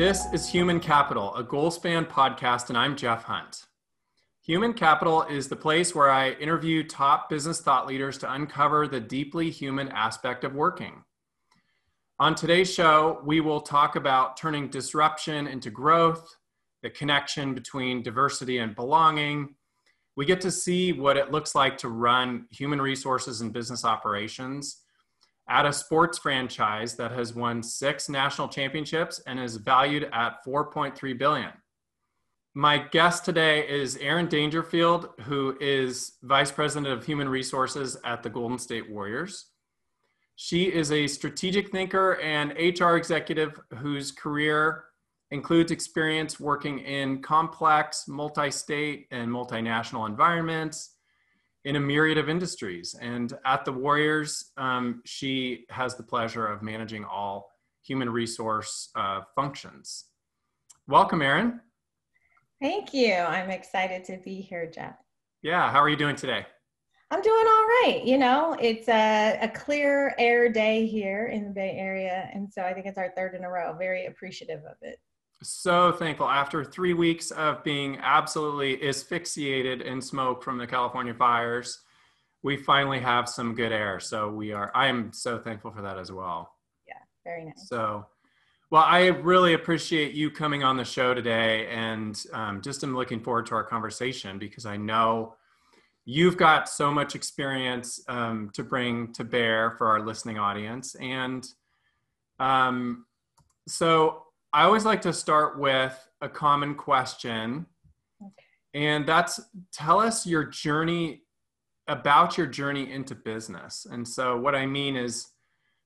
This is Human Capital, a Goalspan podcast, and I'm Jeff Hunt. Human Capital is the place where I interview top business thought leaders to uncover the deeply human aspect of working. On today's show, we will talk about turning disruption into growth, the connection between diversity and belonging. We get to see what it looks like to run human resources and business operations at a sports franchise that has won six national championships and is valued at 4.3 billion. My guest today is Erin Dangerfield, who is Vice President of Human Resources at the Golden State Warriors. She is a strategic thinker and HR executive whose career includes experience working in complex, multi state, and multinational environments in a myriad of industries. And at the Warriors, um, she has the pleasure of managing all human resource uh, functions. Welcome, Erin. Thank you. I'm excited to be here, Jeff. Yeah, how are you doing today? I'm doing all right. You know, it's a, a, clear air day here in the Bay Area. And so I think it's our third in a row. Very appreciative of it. So thankful. After three weeks of being absolutely asphyxiated in smoke from the California fires, we finally have some good air. So we are, I am so thankful for that as well. Yeah, very nice. So well, I really appreciate you coming on the show today, and um, just am looking forward to our conversation because I know you've got so much experience um, to bring to bear for our listening audience. And um, so I always like to start with a common question, okay. and that's tell us your journey about your journey into business. And so, what I mean is,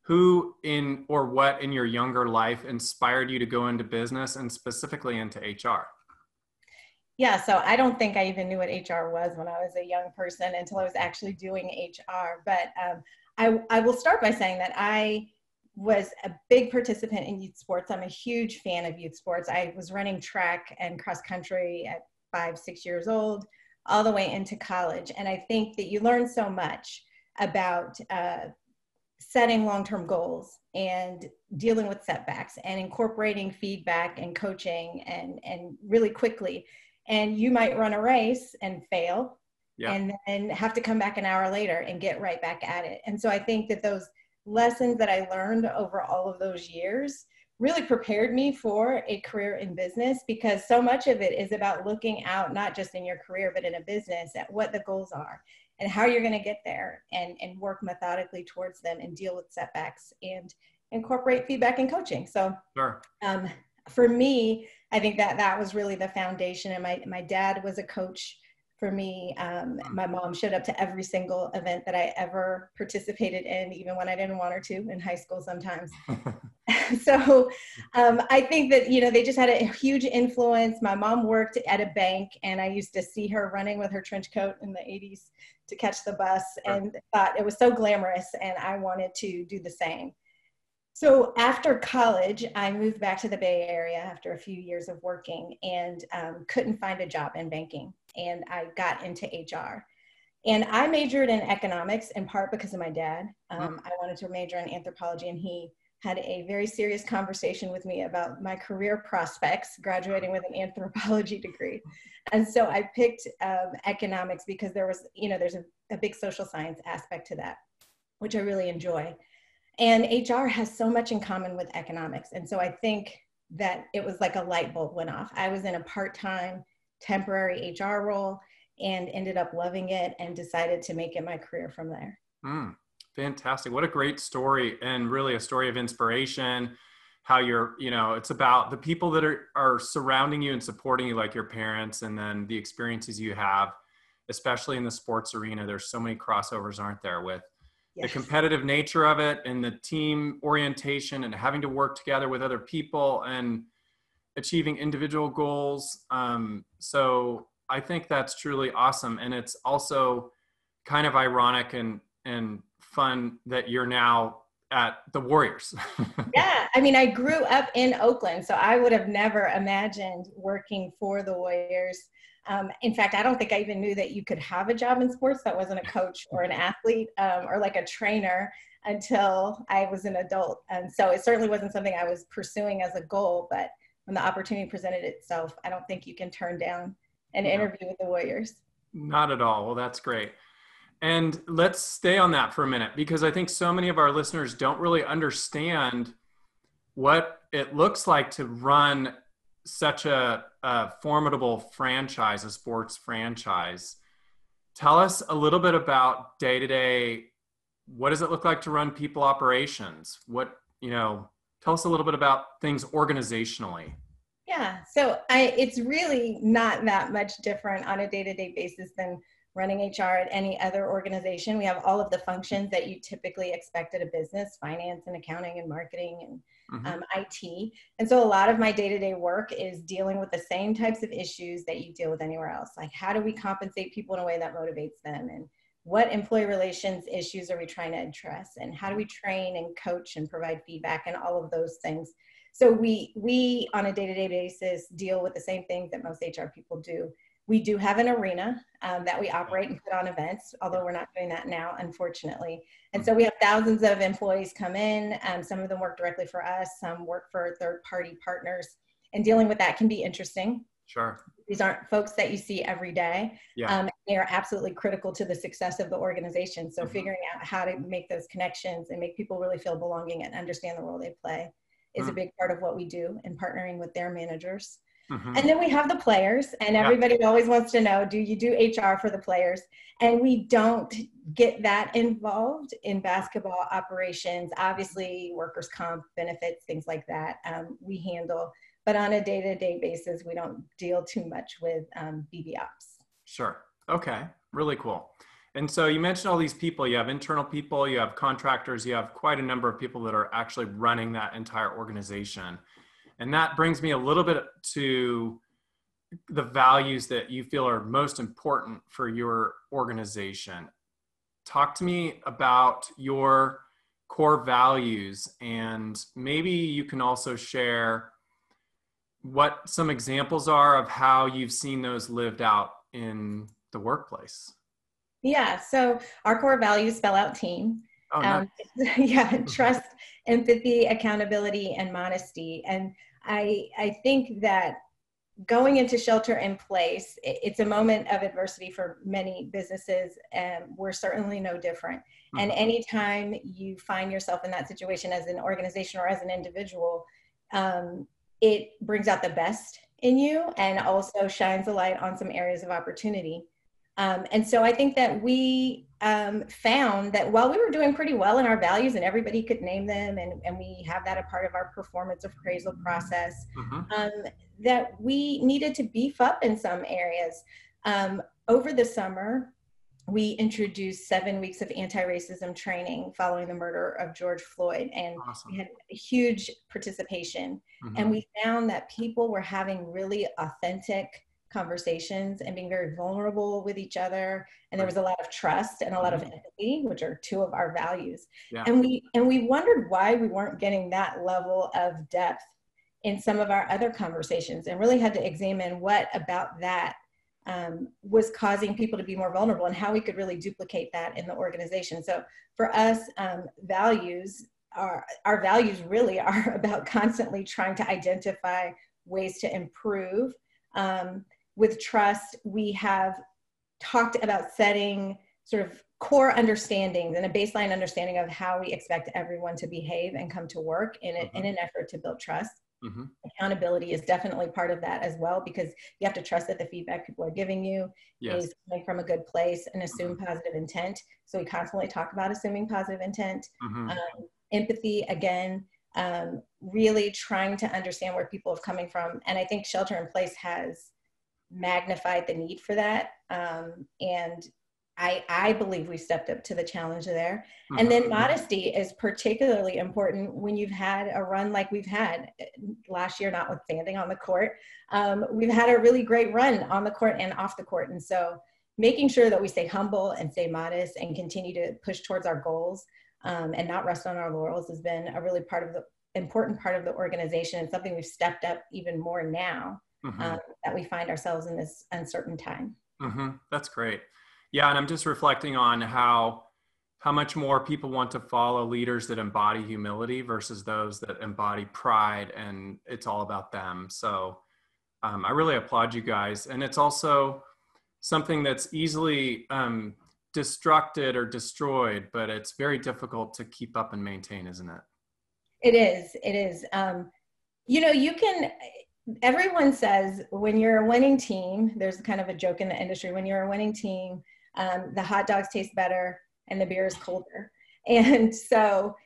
who in or what in your younger life inspired you to go into business and specifically into HR? Yeah, so I don't think I even knew what HR was when I was a young person until I was actually doing HR. But um, I, I will start by saying that I was a big participant in youth sports. I'm a huge fan of youth sports. I was running track and cross country at five, six years old, all the way into college. And I think that you learn so much about uh, setting long-term goals and dealing with setbacks and incorporating feedback and coaching and and really quickly and you might run a race and fail yeah. and then have to come back an hour later and get right back at it and so i think that those lessons that i learned over all of those years really prepared me for a career in business because so much of it is about looking out not just in your career but in a business at what the goals are and how you're going to get there and, and work methodically towards them and deal with setbacks and incorporate feedback and coaching. So sure. um, for me, I think that that was really the foundation. And my, my dad was a coach for me. Um, my mom showed up to every single event that I ever participated in, even when I didn't want her to in high school sometimes. so um, I think that, you know, they just had a huge influence. My mom worked at a bank and I used to see her running with her trench coat in the 80s to catch the bus and thought it was so glamorous and I wanted to do the same. So after college, I moved back to the Bay Area after a few years of working and um, couldn't find a job in banking. And I got into HR. And I majored in economics in part because of my dad. Um, I wanted to major in anthropology, and he had a very serious conversation with me about my career prospects graduating with an anthropology degree. And so i picked um, economics because there was you know there's a, a big social science aspect to that which i really enjoy. And hr has so much in common with economics. And so i think that it was like a light bulb went off. I was in a part-time temporary hr role and ended up loving it and decided to make it my career from there mm. Fantastic. What a great story and really a story of inspiration. How you're, you know, it's about the people that are, are surrounding you and supporting you, like your parents, and then the experiences you have, especially in the sports arena. There's so many crossovers, aren't there, with yes. the competitive nature of it and the team orientation and having to work together with other people and achieving individual goals. Um, so I think that's truly awesome. And it's also kind of ironic and, and fun that you're now at the Warriors. yeah, I mean, I grew up in Oakland, so I would have never imagined working for the Warriors. Um, in fact, I don't think I even knew that you could have a job in sports that wasn't a coach or an athlete um, or like a trainer until I was an adult. And so it certainly wasn't something I was pursuing as a goal, but when the opportunity presented itself, I don't think you can turn down an interview with the Warriors. Not at all. Well, that's great. And let's stay on that for a minute because I think so many of our listeners don't really understand what it looks like to run such a, a formidable franchise, a sports franchise. Tell us a little bit about day to day. What does it look like to run people operations? What, you know, tell us a little bit about things organizationally. Yeah, so I, it's really not that much different on a day to day basis than running HR at any other organization. We have all of the functions that you typically expect at a business finance and accounting and marketing and mm-hmm. um, IT. And so a lot of my day to day work is dealing with the same types of issues that you deal with anywhere else. Like, how do we compensate people in a way that motivates them? And what employee relations issues are we trying to address? And how do we train and coach and provide feedback and all of those things? So we we on a day to day basis deal with the same things that most HR people do we do have an arena um, that we operate and put on events, although we're not doing that now, unfortunately. And so we have thousands of employees come in. Um, some of them work directly for us, some work for third party partners. And dealing with that can be interesting. Sure. These aren't folks that you see every day. Yeah. Um, they are absolutely critical to the success of the organization. So, mm-hmm. figuring out how to make those connections and make people really feel belonging and understand the role they play is mm-hmm. a big part of what we do in partnering with their managers. Mm-hmm. And then we have the players, and everybody yeah. always wants to know do you do HR for the players? And we don't get that involved in basketball operations. Obviously, workers' comp benefits, things like that, um, we handle. But on a day to day basis, we don't deal too much with um, BB ops. Sure. Okay. Really cool. And so you mentioned all these people. You have internal people, you have contractors, you have quite a number of people that are actually running that entire organization. And that brings me a little bit to the values that you feel are most important for your organization. Talk to me about your core values, and maybe you can also share what some examples are of how you've seen those lived out in the workplace. Yeah, so our core values spell out team. Oh, um, yeah, trust, empathy, accountability, and modesty. And I I think that going into shelter in place, it's a moment of adversity for many businesses, and we're certainly no different. Mm-hmm. And anytime you find yourself in that situation as an organization or as an individual, um, it brings out the best in you and also shines a light on some areas of opportunity. Um, and so I think that we um, found that while we were doing pretty well in our values and everybody could name them, and, and we have that a part of our performance appraisal process, mm-hmm. um, that we needed to beef up in some areas. Um, over the summer, we introduced seven weeks of anti-racism training following the murder of George Floyd, and awesome. we had huge participation. Mm-hmm. And we found that people were having really authentic conversations and being very vulnerable with each other and there was a lot of trust and a lot of mm-hmm. empathy which are two of our values yeah. and we and we wondered why we weren't getting that level of depth in some of our other conversations and really had to examine what about that um, was causing people to be more vulnerable and how we could really duplicate that in the organization so for us um, values are our values really are about constantly trying to identify ways to improve um, with trust, we have talked about setting sort of core understandings and a baseline understanding of how we expect everyone to behave and come to work in, a, mm-hmm. in an effort to build trust. Mm-hmm. Accountability is definitely part of that as well because you have to trust that the feedback people are giving you yes. is coming from a good place and assume mm-hmm. positive intent. So we constantly talk about assuming positive intent. Mm-hmm. Um, empathy, again, um, really trying to understand where people are coming from. And I think shelter in place has magnified the need for that. Um, and I, I believe we stepped up to the challenge there. Mm-hmm. And then modesty is particularly important when you've had a run like we've had last year, notwithstanding on the court. Um, we've had a really great run on the court and off the court. And so making sure that we stay humble and stay modest and continue to push towards our goals um, and not rest on our laurels has been a really part of the important part of the organization and something we've stepped up even more now mm-hmm. um, that we find ourselves in this uncertain time. Mm-hmm. That's great. Yeah, and I'm just reflecting on how how much more people want to follow leaders that embody humility versus those that embody pride and it's all about them. So um, I really applaud you guys. And it's also something that's easily um, destructed or destroyed, but it's very difficult to keep up and maintain, isn't it? It is. It is. Um, you know, you can, everyone says when you're a winning team, there's kind of a joke in the industry when you're a winning team, um, the hot dogs taste better and the beer is colder. And so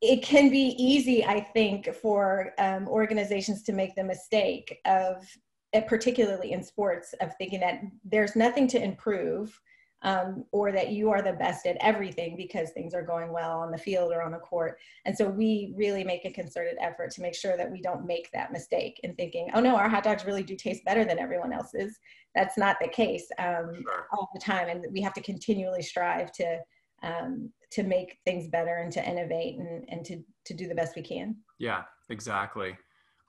it can be easy, I think, for um, organizations to make the mistake of, eh, particularly in sports, of thinking that there's nothing to improve um, or that you are the best at everything because things are going well on the field or on the court. And so we really make a concerted effort to make sure that we don't make that mistake in thinking, oh no, our hot dogs really do taste better than everyone else's. That's not the case um, sure. all the time. And we have to continually strive to um, to make things better and to innovate and, and to, to do the best we can. Yeah, exactly.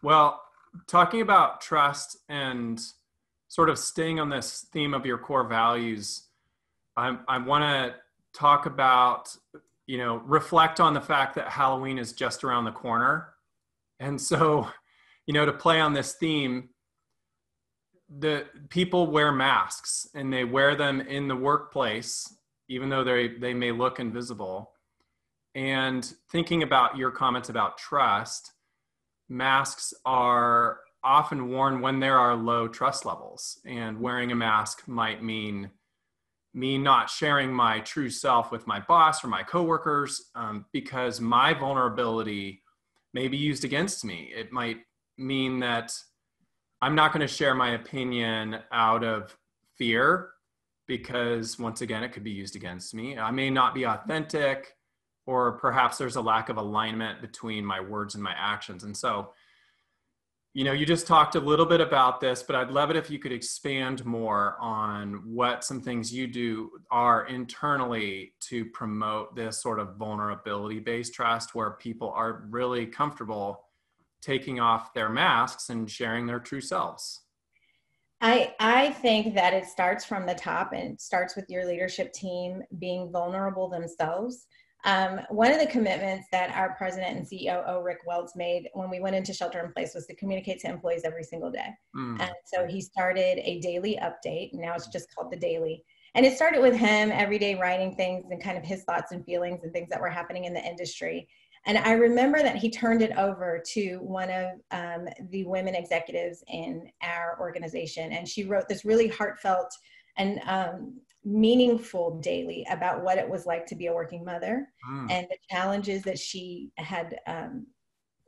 Well, talking about trust and sort of staying on this theme of your core values, I, I want to talk about, you know, reflect on the fact that Halloween is just around the corner. And so, you know, to play on this theme, the people wear masks and they wear them in the workplace even though they they may look invisible. And thinking about your comments about trust, masks are often worn when there are low trust levels, and wearing a mask might mean me not sharing my true self with my boss or my coworkers um, because my vulnerability may be used against me. It might mean that I'm not going to share my opinion out of fear because once again, it could be used against me. I may not be authentic, or perhaps there's a lack of alignment between my words and my actions. And so, you know, you just talked a little bit about this, but I'd love it if you could expand more on what some things you do are internally to promote this sort of vulnerability based trust where people are really comfortable taking off their masks and sharing their true selves. I, I think that it starts from the top and starts with your leadership team being vulnerable themselves. Um, one of the commitments that our president and CEO, Rick Welts, made when we went into shelter in place was to communicate to employees every single day. Mm. And so he started a daily update. Now it's just called the daily. And it started with him every day writing things and kind of his thoughts and feelings and things that were happening in the industry. And I remember that he turned it over to one of um, the women executives in our organization. And she wrote this really heartfelt and um, meaningful daily about what it was like to be a working mother mm. and the challenges that she had um,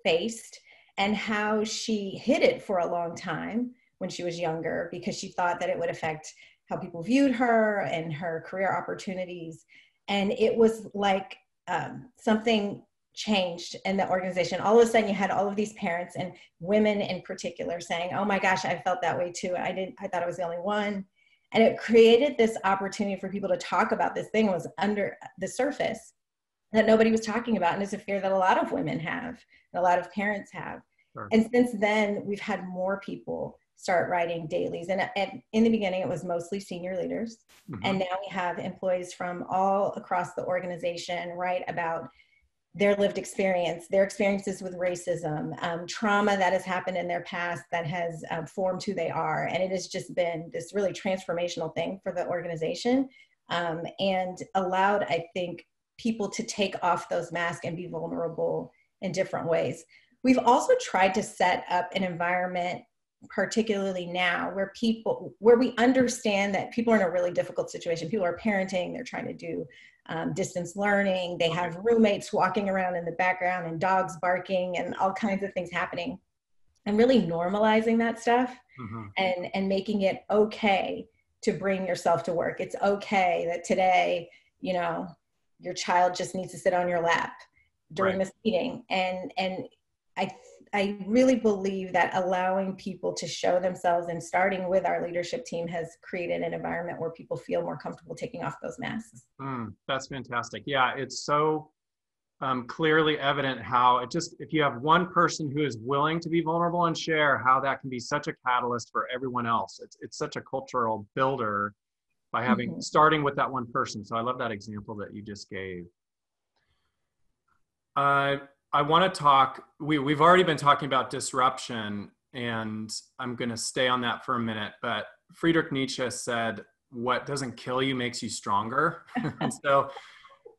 faced and how she hid it for a long time when she was younger because she thought that it would affect how people viewed her and her career opportunities. And it was like um, something changed in the organization. All of a sudden you had all of these parents and women in particular saying, "Oh my gosh, I felt that way too. I didn't I thought I was the only one." And it created this opportunity for people to talk about this thing was under the surface that nobody was talking about and it's a fear that a lot of women have and a lot of parents have. Sure. And since then, we've had more people start writing dailies. And, and in the beginning, it was mostly senior leaders. Mm-hmm. And now we have employees from all across the organization write about their lived experience, their experiences with racism, um, trauma that has happened in their past that has um, formed who they are. And it has just been this really transformational thing for the organization um, and allowed, I think, people to take off those masks and be vulnerable in different ways. We've also tried to set up an environment particularly now where people where we understand that people are in a really difficult situation people are parenting they're trying to do um, distance learning. They have roommates walking around in the background and dogs barking and all kinds of things happening. And really normalizing that stuff mm-hmm. and, and making it okay to bring yourself to work. It's okay that today, you know, your child just needs to sit on your lap during right. this meeting. And, and I I really believe that allowing people to show themselves and starting with our leadership team has created an environment where people feel more comfortable taking off those masks. Mm, that's fantastic. Yeah, it's so um, clearly evident how it just, if you have one person who is willing to be vulnerable and share, how that can be such a catalyst for everyone else. It's, it's such a cultural builder by having mm-hmm. starting with that one person. So I love that example that you just gave. Uh, I want to talk. We we've already been talking about disruption, and I'm going to stay on that for a minute. But Friedrich Nietzsche said, "What doesn't kill you makes you stronger." and so,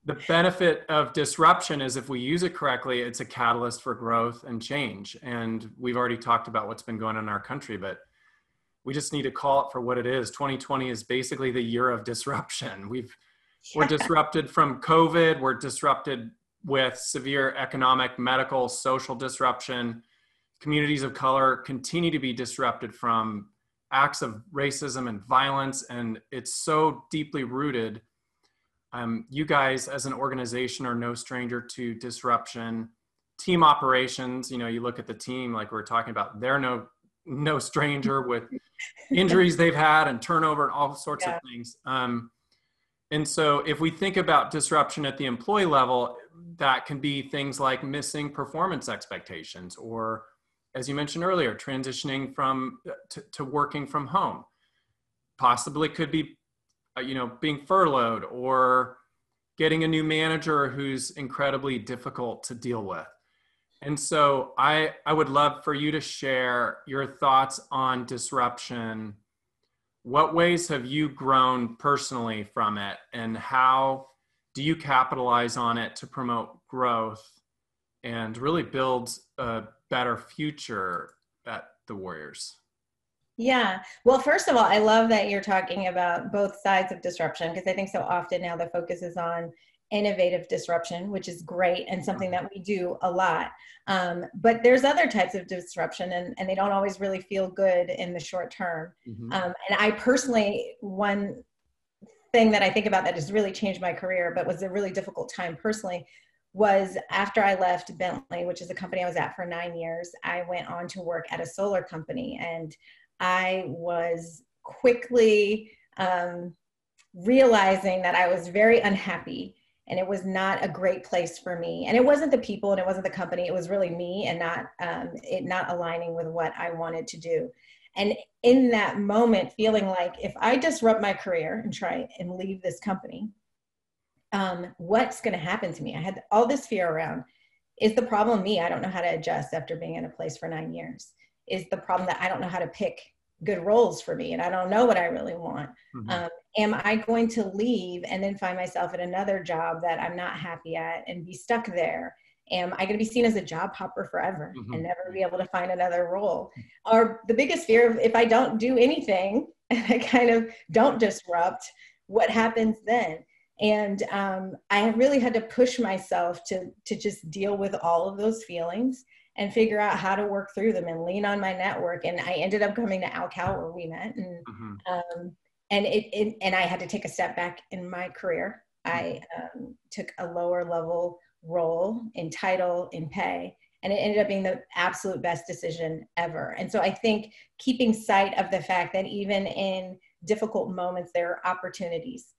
the benefit of disruption is if we use it correctly, it's a catalyst for growth and change. And we've already talked about what's been going on in our country, but we just need to call it for what it is. 2020 is basically the year of disruption. We've we're disrupted from COVID. We're disrupted with severe economic, medical, social disruption. Communities of color continue to be disrupted from acts of racism and violence, and it's so deeply rooted. Um, you guys, as an organization, are no stranger to disruption. Team operations, you know, you look at the team like we are talking about, they're no no stranger with injuries they've had and turnover and all sorts yeah. of things. Um, and so, if we think about disruption at the employee level, that can be things like missing performance expectations, or as you mentioned earlier, transitioning from to, to working from home. Possibly could be, uh, you know, being furloughed or getting a new manager who's incredibly difficult to deal with. And so I, I would love for you to share your thoughts on disruption. What ways have you grown personally from it, and how do you capitalize on it to promote growth and really build a better future at the Warriors? Yeah. Well, first of all, I love that you're talking about both sides of disruption because I think so often now the focus is on innovative disruption, which is great and something that we do a lot. Um, but there's other types of disruption, and, and they don't always really feel good in the short term. Mm-hmm. Um, and I personally, one thing that I think about that has really changed my career, but was a really difficult time personally, was after I left Bentley, which is a company I was at for nine years, I went on to work at a solar company, and I was quickly um, realizing that I was very unhappy and it was not a great place for me. And it wasn't the people and it wasn't the company. It was really me and not um, it not aligning with what i wanted to do and in that moment feeling like if i disrupt my career and try and leave this company um, what's going to happen to me i had all this fear around is the problem me i don't know how to adjust after being in a place for nine years is the problem that i don't know how to pick good roles for me and i don't know what i really want mm-hmm. um, am I going to leave and then find myself at another job that I'm not happy at and be stuck there? Am I going to be seen as a job hopper forever mm-hmm. and never be able to find another role? Or the biggest fear of if I don't do anything and I kind of don't disrupt, what happens then? And um, I really had to push myself to to just deal with all of those feelings and figure out how to work through them and lean on my network. And I ended up coming to AlCal where we met, and mm-hmm. um, and it, it, and I had to take a step back in my career. I um, took a lower level role in title, in pay, and it ended up being the absolute best decision ever. And so I think keeping sight of the fact that even in difficult moments, there are opportunities.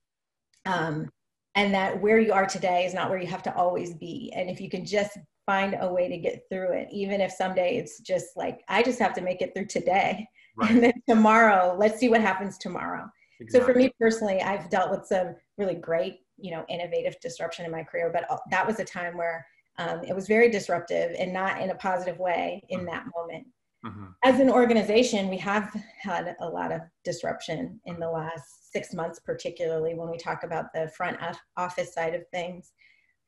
Um, and that where you are today is not where you have to always be. And if you can just find a way to get through it, even if someday it's just like, I just have to make it through today. Right. And then tomorrow, let's see what happens tomorrow. Exactly. So for me personally, I've dealt with some really great, you know, innovative disruption in my career, but uh, that was a time where um, it was very disruptive and not in a positive way in mm-hmm. that moment. Mm-hmm. As an organization, we have had a lot of disruption in the last six months, particularly when we talk about the front office side of things.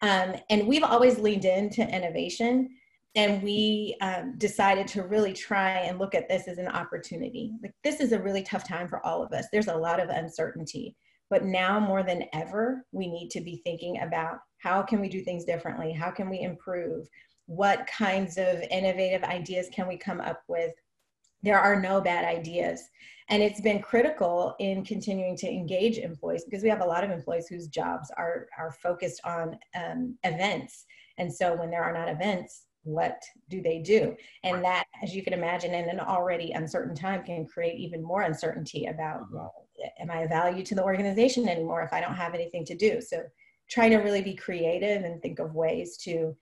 Um, and we've always leaned into innovation and we um, decided to really try and look at this as an opportunity. Like this is a really tough time for all of us. There's a lot of uncertainty, but now more than ever, we need to be thinking about how can we do things differently? How can we improve? What kinds of innovative ideas can we come up with? There are no bad ideas. And it's been critical in continuing to engage employees because we have a lot of employees whose jobs are, are focused on um, events. And so when there are not events, what do they do and that as you can imagine in an already uncertain time can create even more uncertainty about mm-hmm. Am i a value to the organization anymore if i don't have anything to do so trying to really be creative and think of ways to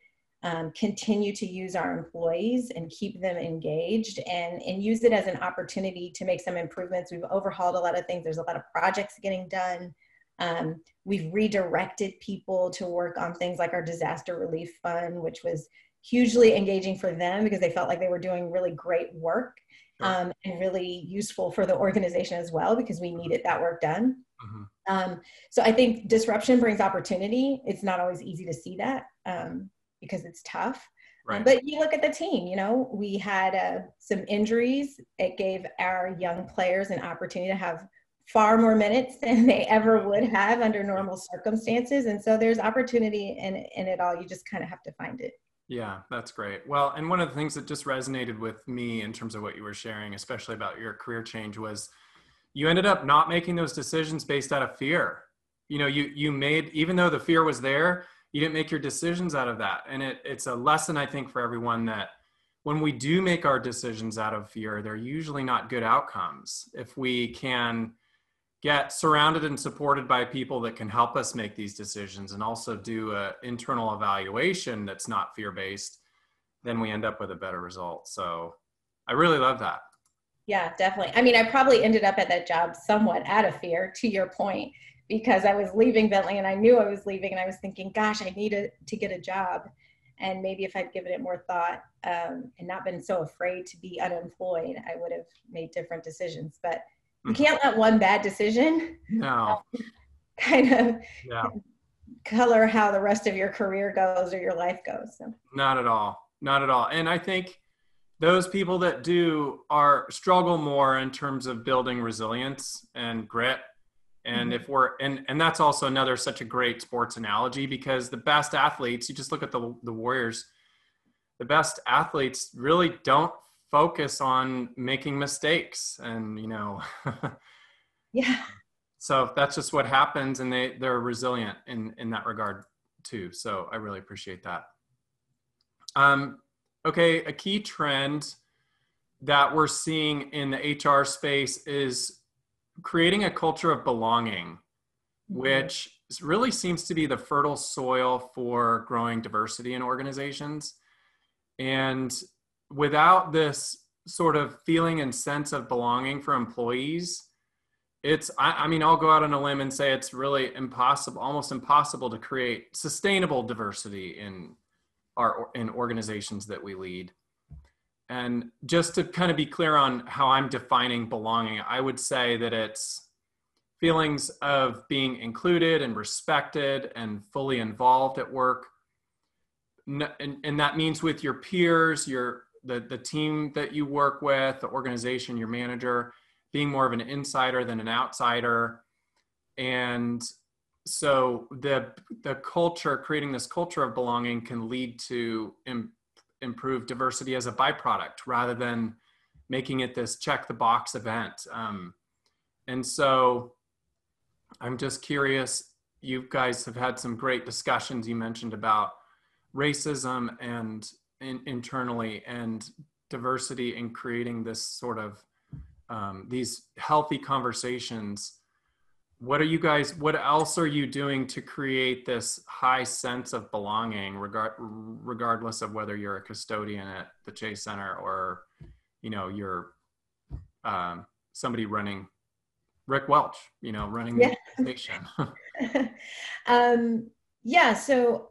um, continue to use our employees and keep them engaged and, and use it as an opportunity to make some improvements. We've overhauled a lot of things. There's a lot of projects getting done. Um, we've redirected people to work on things like our disaster relief fund, which was hugely engaging for them because they felt like they were doing really great work um, and really useful for the organization as well because we needed that work done. Mm-hmm. Um, so I think disruption brings opportunity. It's not always easy to see that um, because it's tough. Um, right. but you look at the team, you know, we had uh, some injuries. It gave our young players an opportunity to have far more minutes than they ever would have under normal circumstances. And so there's opportunity in, in it all. You just kind of have to find it. Yeah, that's great. Well, and one of the things that just resonated with me in terms of what you were sharing, especially about your career change, was you ended up not making those decisions based out of fear. You know, you you made even though the fear was there, you didn't make your decisions out of that. And it it's a lesson I think for everyone that when we do make our decisions out of fear, they're usually not good outcomes. If we can get surrounded and supported by people that can help us make these decisions and also do an internal evaluation that's not fear based, then we end up with a better result. So I really love that. Yeah, definitely. I mean, I probably ended up at that job somewhat out of fear, to your point, because I was leaving Bentley and I knew I was leaving and I was thinking, gosh, I needed to get a job. And maybe if I'd given it more thought um, and not been so afraid to be unemployed, I would have made different decisions. But you can't let one bad decision no. kind of yeah. color how the rest of your career goes or your life goes. So. Not at all. Not at all. And I think those people that do are struggle more in terms of building resilience and grit and mm-hmm. if we're and and that's also another such a great sports analogy because the best athletes you just look at the the warriors the best athletes really don't focus on making mistakes and you know yeah. So that's just what happens and they they're resilient in in that regard too. So i really appreciate that. Um okay a key trend that we're seeing in the hr space is creating a culture of belonging mm-hmm. which really seems to be the fertile soil for growing diversity in organizations. And without this sort of feeling and sense of belonging for employees, it's I, I, mean i'll go out on a limb and say it's really impossible almost impossible to create sustainable diversity in our in organizations that we lead. And just to kind of be clear on how i'm defining belonging i would say that it's feelings of being included and respected and fully involved at work. And, and that means with your peers your the the team that you work with, the organization, your manager, being more of an insider than an outsider, and so the the culture, creating this culture of belonging, can lead to Im, improve diversity as a byproduct rather than making it this check the box event. Um, and so, I'm just curious. You guys have had some great discussions. You mentioned about racism and in, internally and diversity in creating this sort of um, these healthy conversations what are you guys what else are you doing to create this high sense of belonging regard, regardless of whether you're a custodian at the chase center or you know you're um, somebody running rick welts you know running yeah. the station um, yeah so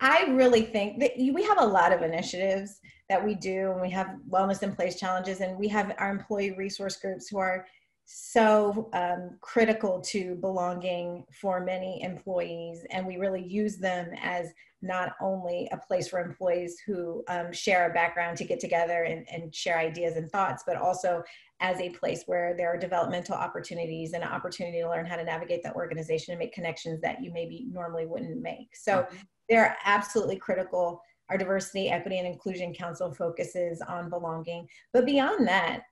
I really think that we have a lot of initiatives that we do, and we have wellness in place challenges, and we have our employee resource groups who are so um, critical to belonging for many employees, and we really use them as not only a place for employees who um, share a background to get together and, and share ideas and thoughts, but also as a place where there are developmental opportunities and an opportunity to learn how to navigate that organization and make connections that you maybe normally wouldn't make. So mm-hmm they're absolutely critical. Our Diversity, Equity, and Inclusion Council focuses on belonging. But beyond that,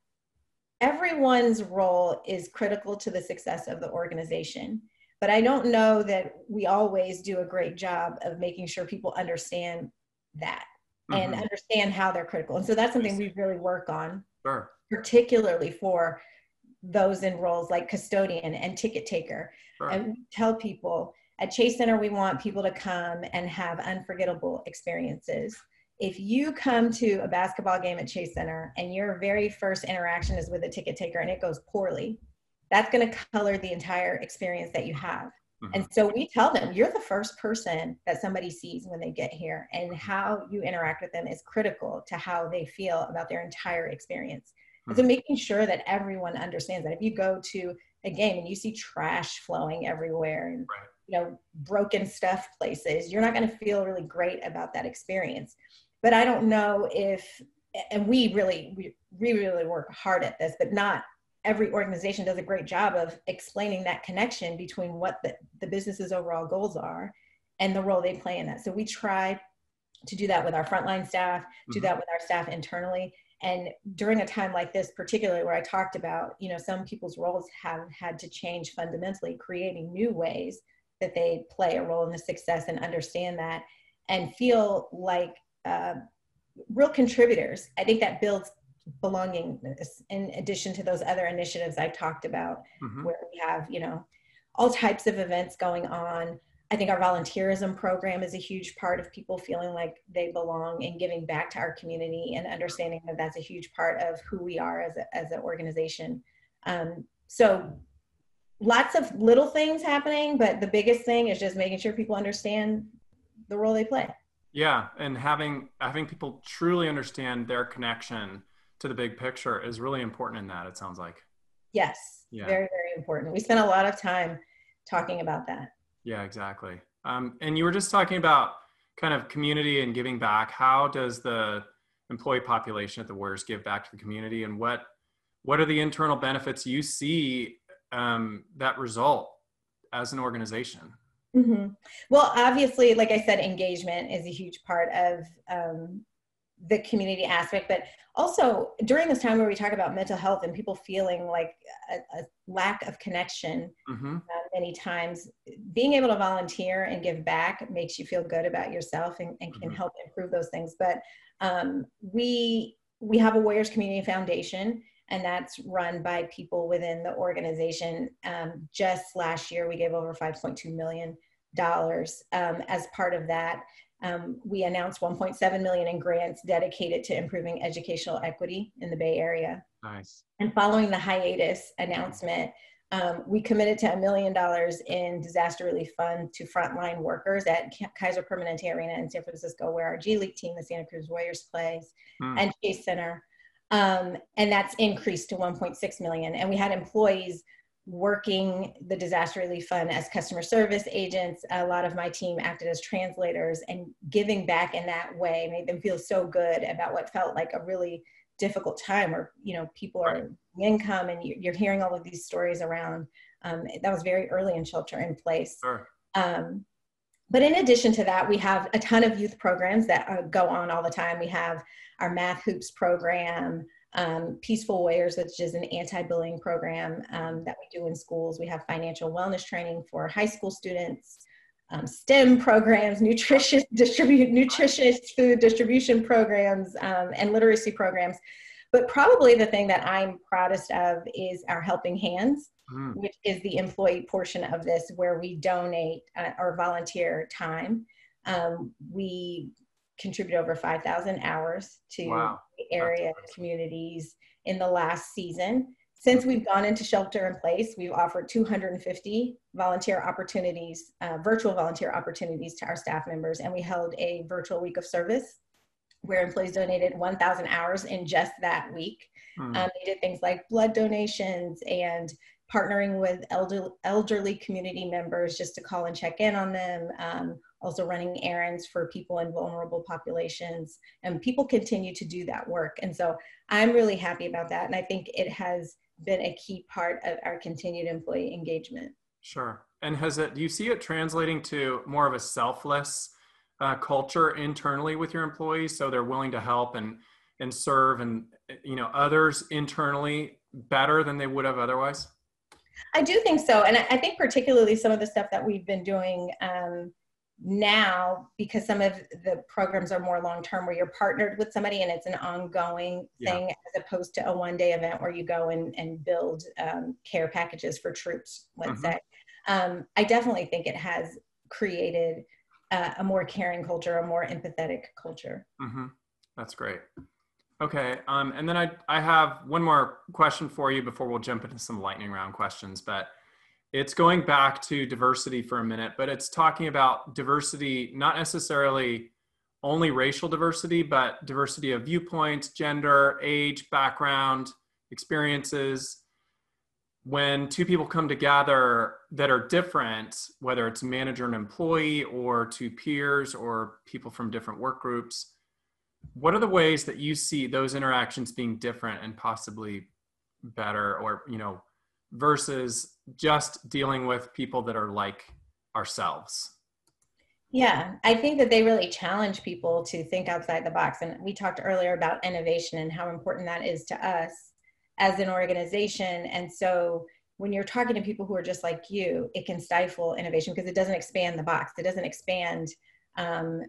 everyone's role is critical to the success of the organization. But I don't know that we always do a great job of making sure people understand that mm-hmm. and understand how they're critical. And so that's something we really work on, sure. Particularly for those in roles like custodian and ticket taker. Sure. And tell people at Chase Center, we want people to come and have unforgettable experiences. If you come to a basketball game at Chase Center and your very first interaction is with a ticket taker and it goes poorly, that's going to color the entire experience that you have. Mm-hmm. And so we tell them you're the first person that somebody sees when they get here, and mm-hmm. how you interact with them is critical to how they feel about their entire experience. Mm-hmm. so making sure that everyone understands that if you go to a game and you see trash flowing everywhere and right. you know broken stuff places, you're not going to feel really great about that experience. But I don't know if, and we really we, we really work hard at this, but not every organization does a great job of explaining that connection between what the, the business's overall goals are and the role they play in that. So we try to do that with our frontline staff, do mm-hmm. that with our staff internally. And during a time like this, particularly where I talked about, you know, some people's roles have had to change fundamentally, creating new ways that they play a role in the success and understand that and feel like uh, real contributors. I think that builds belongingness in addition to those other initiatives I talked about mm-hmm. where we have, you know, all types of events going on. I think our volunteerism program is a huge part of people feeling like they belong and giving back to our community and understanding that that's a huge part of who we are as, a, as an organization. Um, so lots of little things happening, but the biggest thing is just making sure people understand the role they play. Yeah, and having having people truly understand their connection to the big picture is really important in that it sounds like yes yeah. very very important we spent a lot of time talking about that yeah exactly. Um, and you were just talking about kind of community and giving back. How does the employee population at the warriors give back to the community and what what are the internal benefits you see um, that result as an organization? Mm-hmm. well obviously like i said engagement is a huge part of um, the community aspect, but also during this time where we talk about mental health and people feeling like a, a lack of connection mm-hmm. uh, many times, being able to volunteer and give back makes you feel good about yourself and, and can mm-hmm. help improve those things. But um, we we have a Warriors Community Foundation, and that's run by people within the organization. Um, just last year, we gave over 5.2 million dollars um, as part of that um, we announced 1.7 million in grants dedicated to improving educational equity in the Bay Area. Nice. And following the hiatus announcement, um, we committed to a million dollars in disaster relief fund to frontline workers at Kaiser Permanente Arena in San Francisco, where our G League team, the Santa Cruz Warriors, plays, hmm. and Chase Center. Um, and that's increased to 1.6 million. And we had employees working the disaster relief fund as customer service agents. A lot of my team acted as translators and giving back in that way made them feel so good about what felt like a really difficult time where, you know, people are income and you're hearing all of these stories around. Um, that was very early in shelter in place. Sure. Um, but in addition to that, we have a ton of youth programs that uh, go on all the time. We have our Math Hoops program, um, Peaceful Warriors, which is an anti-bullying program um, that we do in schools. We have financial wellness training for high school students, um, STEM programs, nutritious distribute nutritious food distribution programs, um, and literacy programs. But probably the thing that I'm proudest of is our Helping Hands, mm. which is the employee portion of this, where we donate uh, or volunteer time. Um, we contribute over 5,000 hours to wow. the area communities in the last season. Since we've gone into shelter in place, we've offered 250 volunteer opportunities, uh, virtual volunteer opportunities to our staff members, and we held a virtual week of service where employees donated 1,000 hours in just that week. Hmm. Um, they did things like blood donations and partnering with elder, elderly community members just to call and check in on them, um, also running errands for people in vulnerable populations. And people continue to do that work. And so I'm really happy about that. And I think it has been a key part of our continued employee engagement. Sure. And has it, do you see it translating to more of a selfless uh, culture internally with your employees? So they're willing to help and, and serve and, you know, others internally better than they would have otherwise? I do think so. And I think particularly some of the stuff that we've been doing um, now, because some of the programs are more long term where you're partnered with somebody and it's an ongoing thing yeah. as opposed to a one day event where you go and, and build um, care packages for troops, let's mm-hmm. say. Um, I definitely think it has created uh, a more caring culture, a more empathetic culture. Mm-hmm. That's great. Okay, um, and then I I have one more question for you before we'll jump into some lightning round questions, but it's going back to diversity for a minute, but it's talking about diversity, not necessarily only racial diversity, but diversity of viewpoints, gender, age, background, experiences. When two people come together that are different, whether it's manager and employee or two peers or people from different work groups, what are the ways that you see those interactions being different and possibly better or, you know, versus just dealing with people that are like ourselves? Yeah, I think that they really challenge people to think outside the box. And we talked earlier about innovation and how important that is to us as an organization. And so when you're talking to people who are just like you, it can stifle innovation because it doesn't expand the box, it doesn't expand um,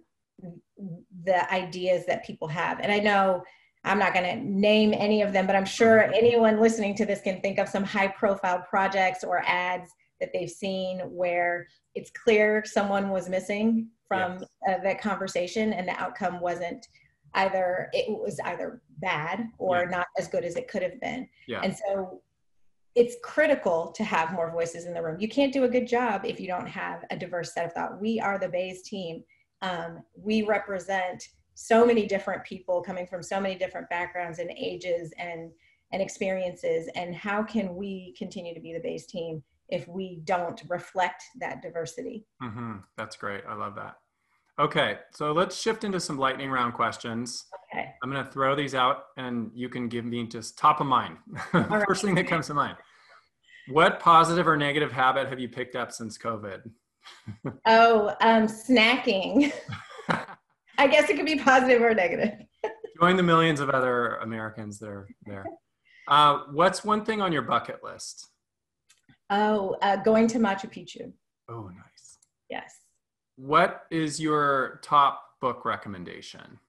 the ideas that people have. And I know I'm not going to name any of them, but I'm sure anyone listening to this can think of some high profile projects or ads that they've seen where it's clear someone was missing from yes. uh, that conversation and the outcome wasn't either it was either bad or yeah. not as good as it could have been yeah. and so it's critical to have more voices in the room you can't do a good job if you don't have a diverse set of thought we are the bays team um, we represent so many different people coming from so many different backgrounds and ages and and experiences and how can we continue to be the base team if we don't reflect that diversity. Mm-hmm. That's great. I love that. Okay, so let's shift into some lightning round questions. Okay. I'm going to throw these out and you can give me just top of mind. First right. thing that comes to mind. What positive or negative habit have you picked up since COVID? oh, um, snacking. I guess it could be positive or negative. Join the millions of other Americans that are there. Uh, what's one thing on your bucket list? Oh, uh, going to Machu Picchu. Oh, nice. Yes. What is your top book recommendation?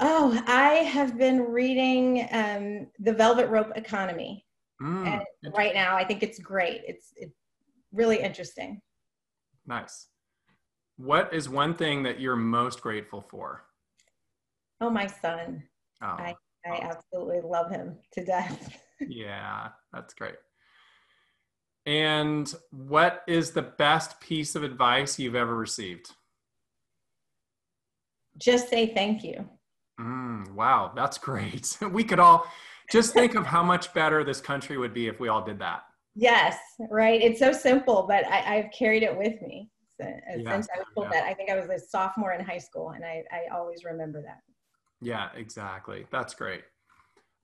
Oh, I have been reading um, The Velvet Rope Economy. Mm, right now, I think it's great. It's, it's really interesting. Nice. What is one thing that you're most grateful for? Oh, my son. Oh, I, I absolutely love him to death. yeah, that's great. And what is the best piece of advice you've ever received? Just say thank you. Mm, wow, that's great. we could all just think of how much better this country would be if we all did that. Yes, right. It's so simple, but I, have carried it with me yeah, since I was told yeah. that. I think I was a sophomore in high school, and I, I always remember that. Yeah, exactly. That's great.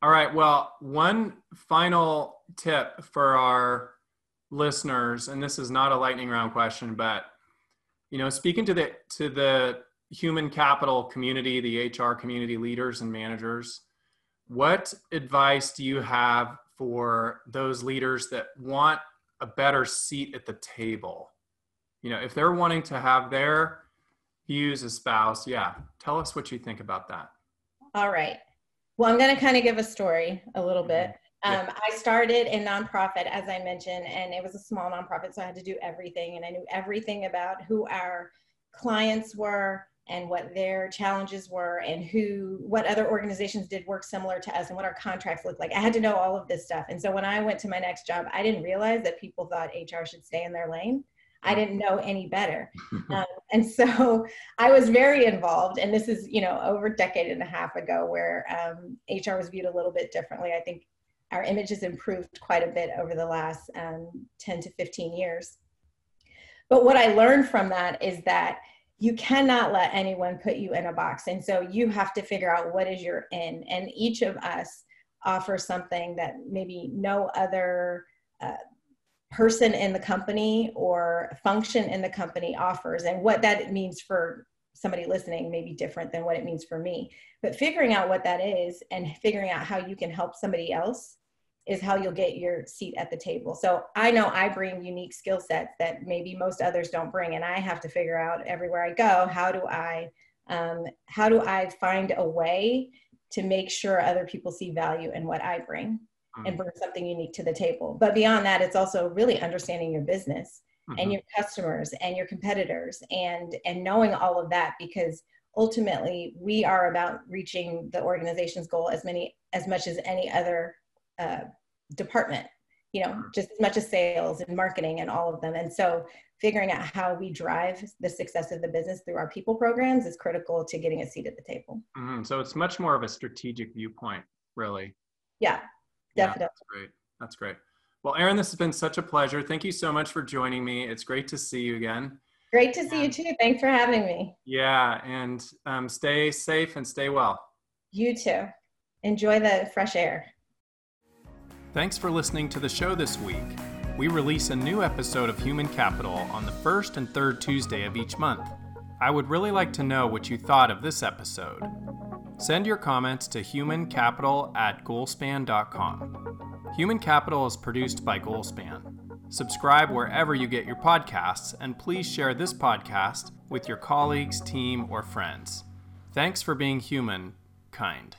All right. Well, one final tip for our listeners, and this is not a lightning round question, but you know, speaking to the to the human capital community, the HR community leaders and managers, what advice do you have for those leaders that want a better seat at the table? You know, if they're wanting to have their views espoused, yeah, tell us what you think about that. All right. Well, I'm going to kind of give a story a little bit. Um, I started a nonprofit, as I mentioned, and it was a small nonprofit, so I had to do everything, and I knew everything about who our clients were and what their challenges were and who what other organizations did work similar to us and what our contracts looked like i had to know all of this stuff and so when i went to my next job i didn't realize that people thought hr should stay in their lane i didn't know any better um, and so i was very involved and this is you know over a decade and a half ago where um, hr was viewed a little bit differently i think our image has improved quite a bit over the last um, 10 to 15 years. But what I learned from that is that you cannot let anyone put you in a box. And so you have to figure out what is your in. And each of us offers something that maybe no other uh, person in the company or function in the company offers. And what that means for somebody listening may be different than what it means for me. But figuring out what that is and figuring out how you can help somebody else is how you'll get your seat at the table. So I know I bring unique skill sets that maybe most others don't bring, and I have to figure out everywhere I go how do I um, how do I find a way to make sure other people see value in what I bring and mm. bring something unique to the table. But beyond that, it's also really understanding your business mm-hmm. and your customers and your competitors and and knowing all of that because ultimately we are about reaching the organization's goal as many as much as any other uh, department you know just as much as sales and marketing and all of them and so figuring out how we drive the success of the business through our people programs is critical to getting a seat at the table mm-hmm. so it's much more of a strategic viewpoint really yeah definitely yeah, that's great that's great well erin this has been such a pleasure thank you so much for joining me it's great to see you again Great to see you too. Thanks for having me. Yeah, and um, stay safe and stay well. You too. Enjoy the fresh air. Thanks for listening to the show this week. We release a new episode of Human Capital on the first and third Tuesday of each month. I would really like to know what you thought of this episode. Send your comments to humancapital at goalspan.com. Human Capital is produced by Goalspan. Subscribe wherever you get your podcasts, and please share this podcast with your colleagues, team, or friends. Thanks for being human, kind.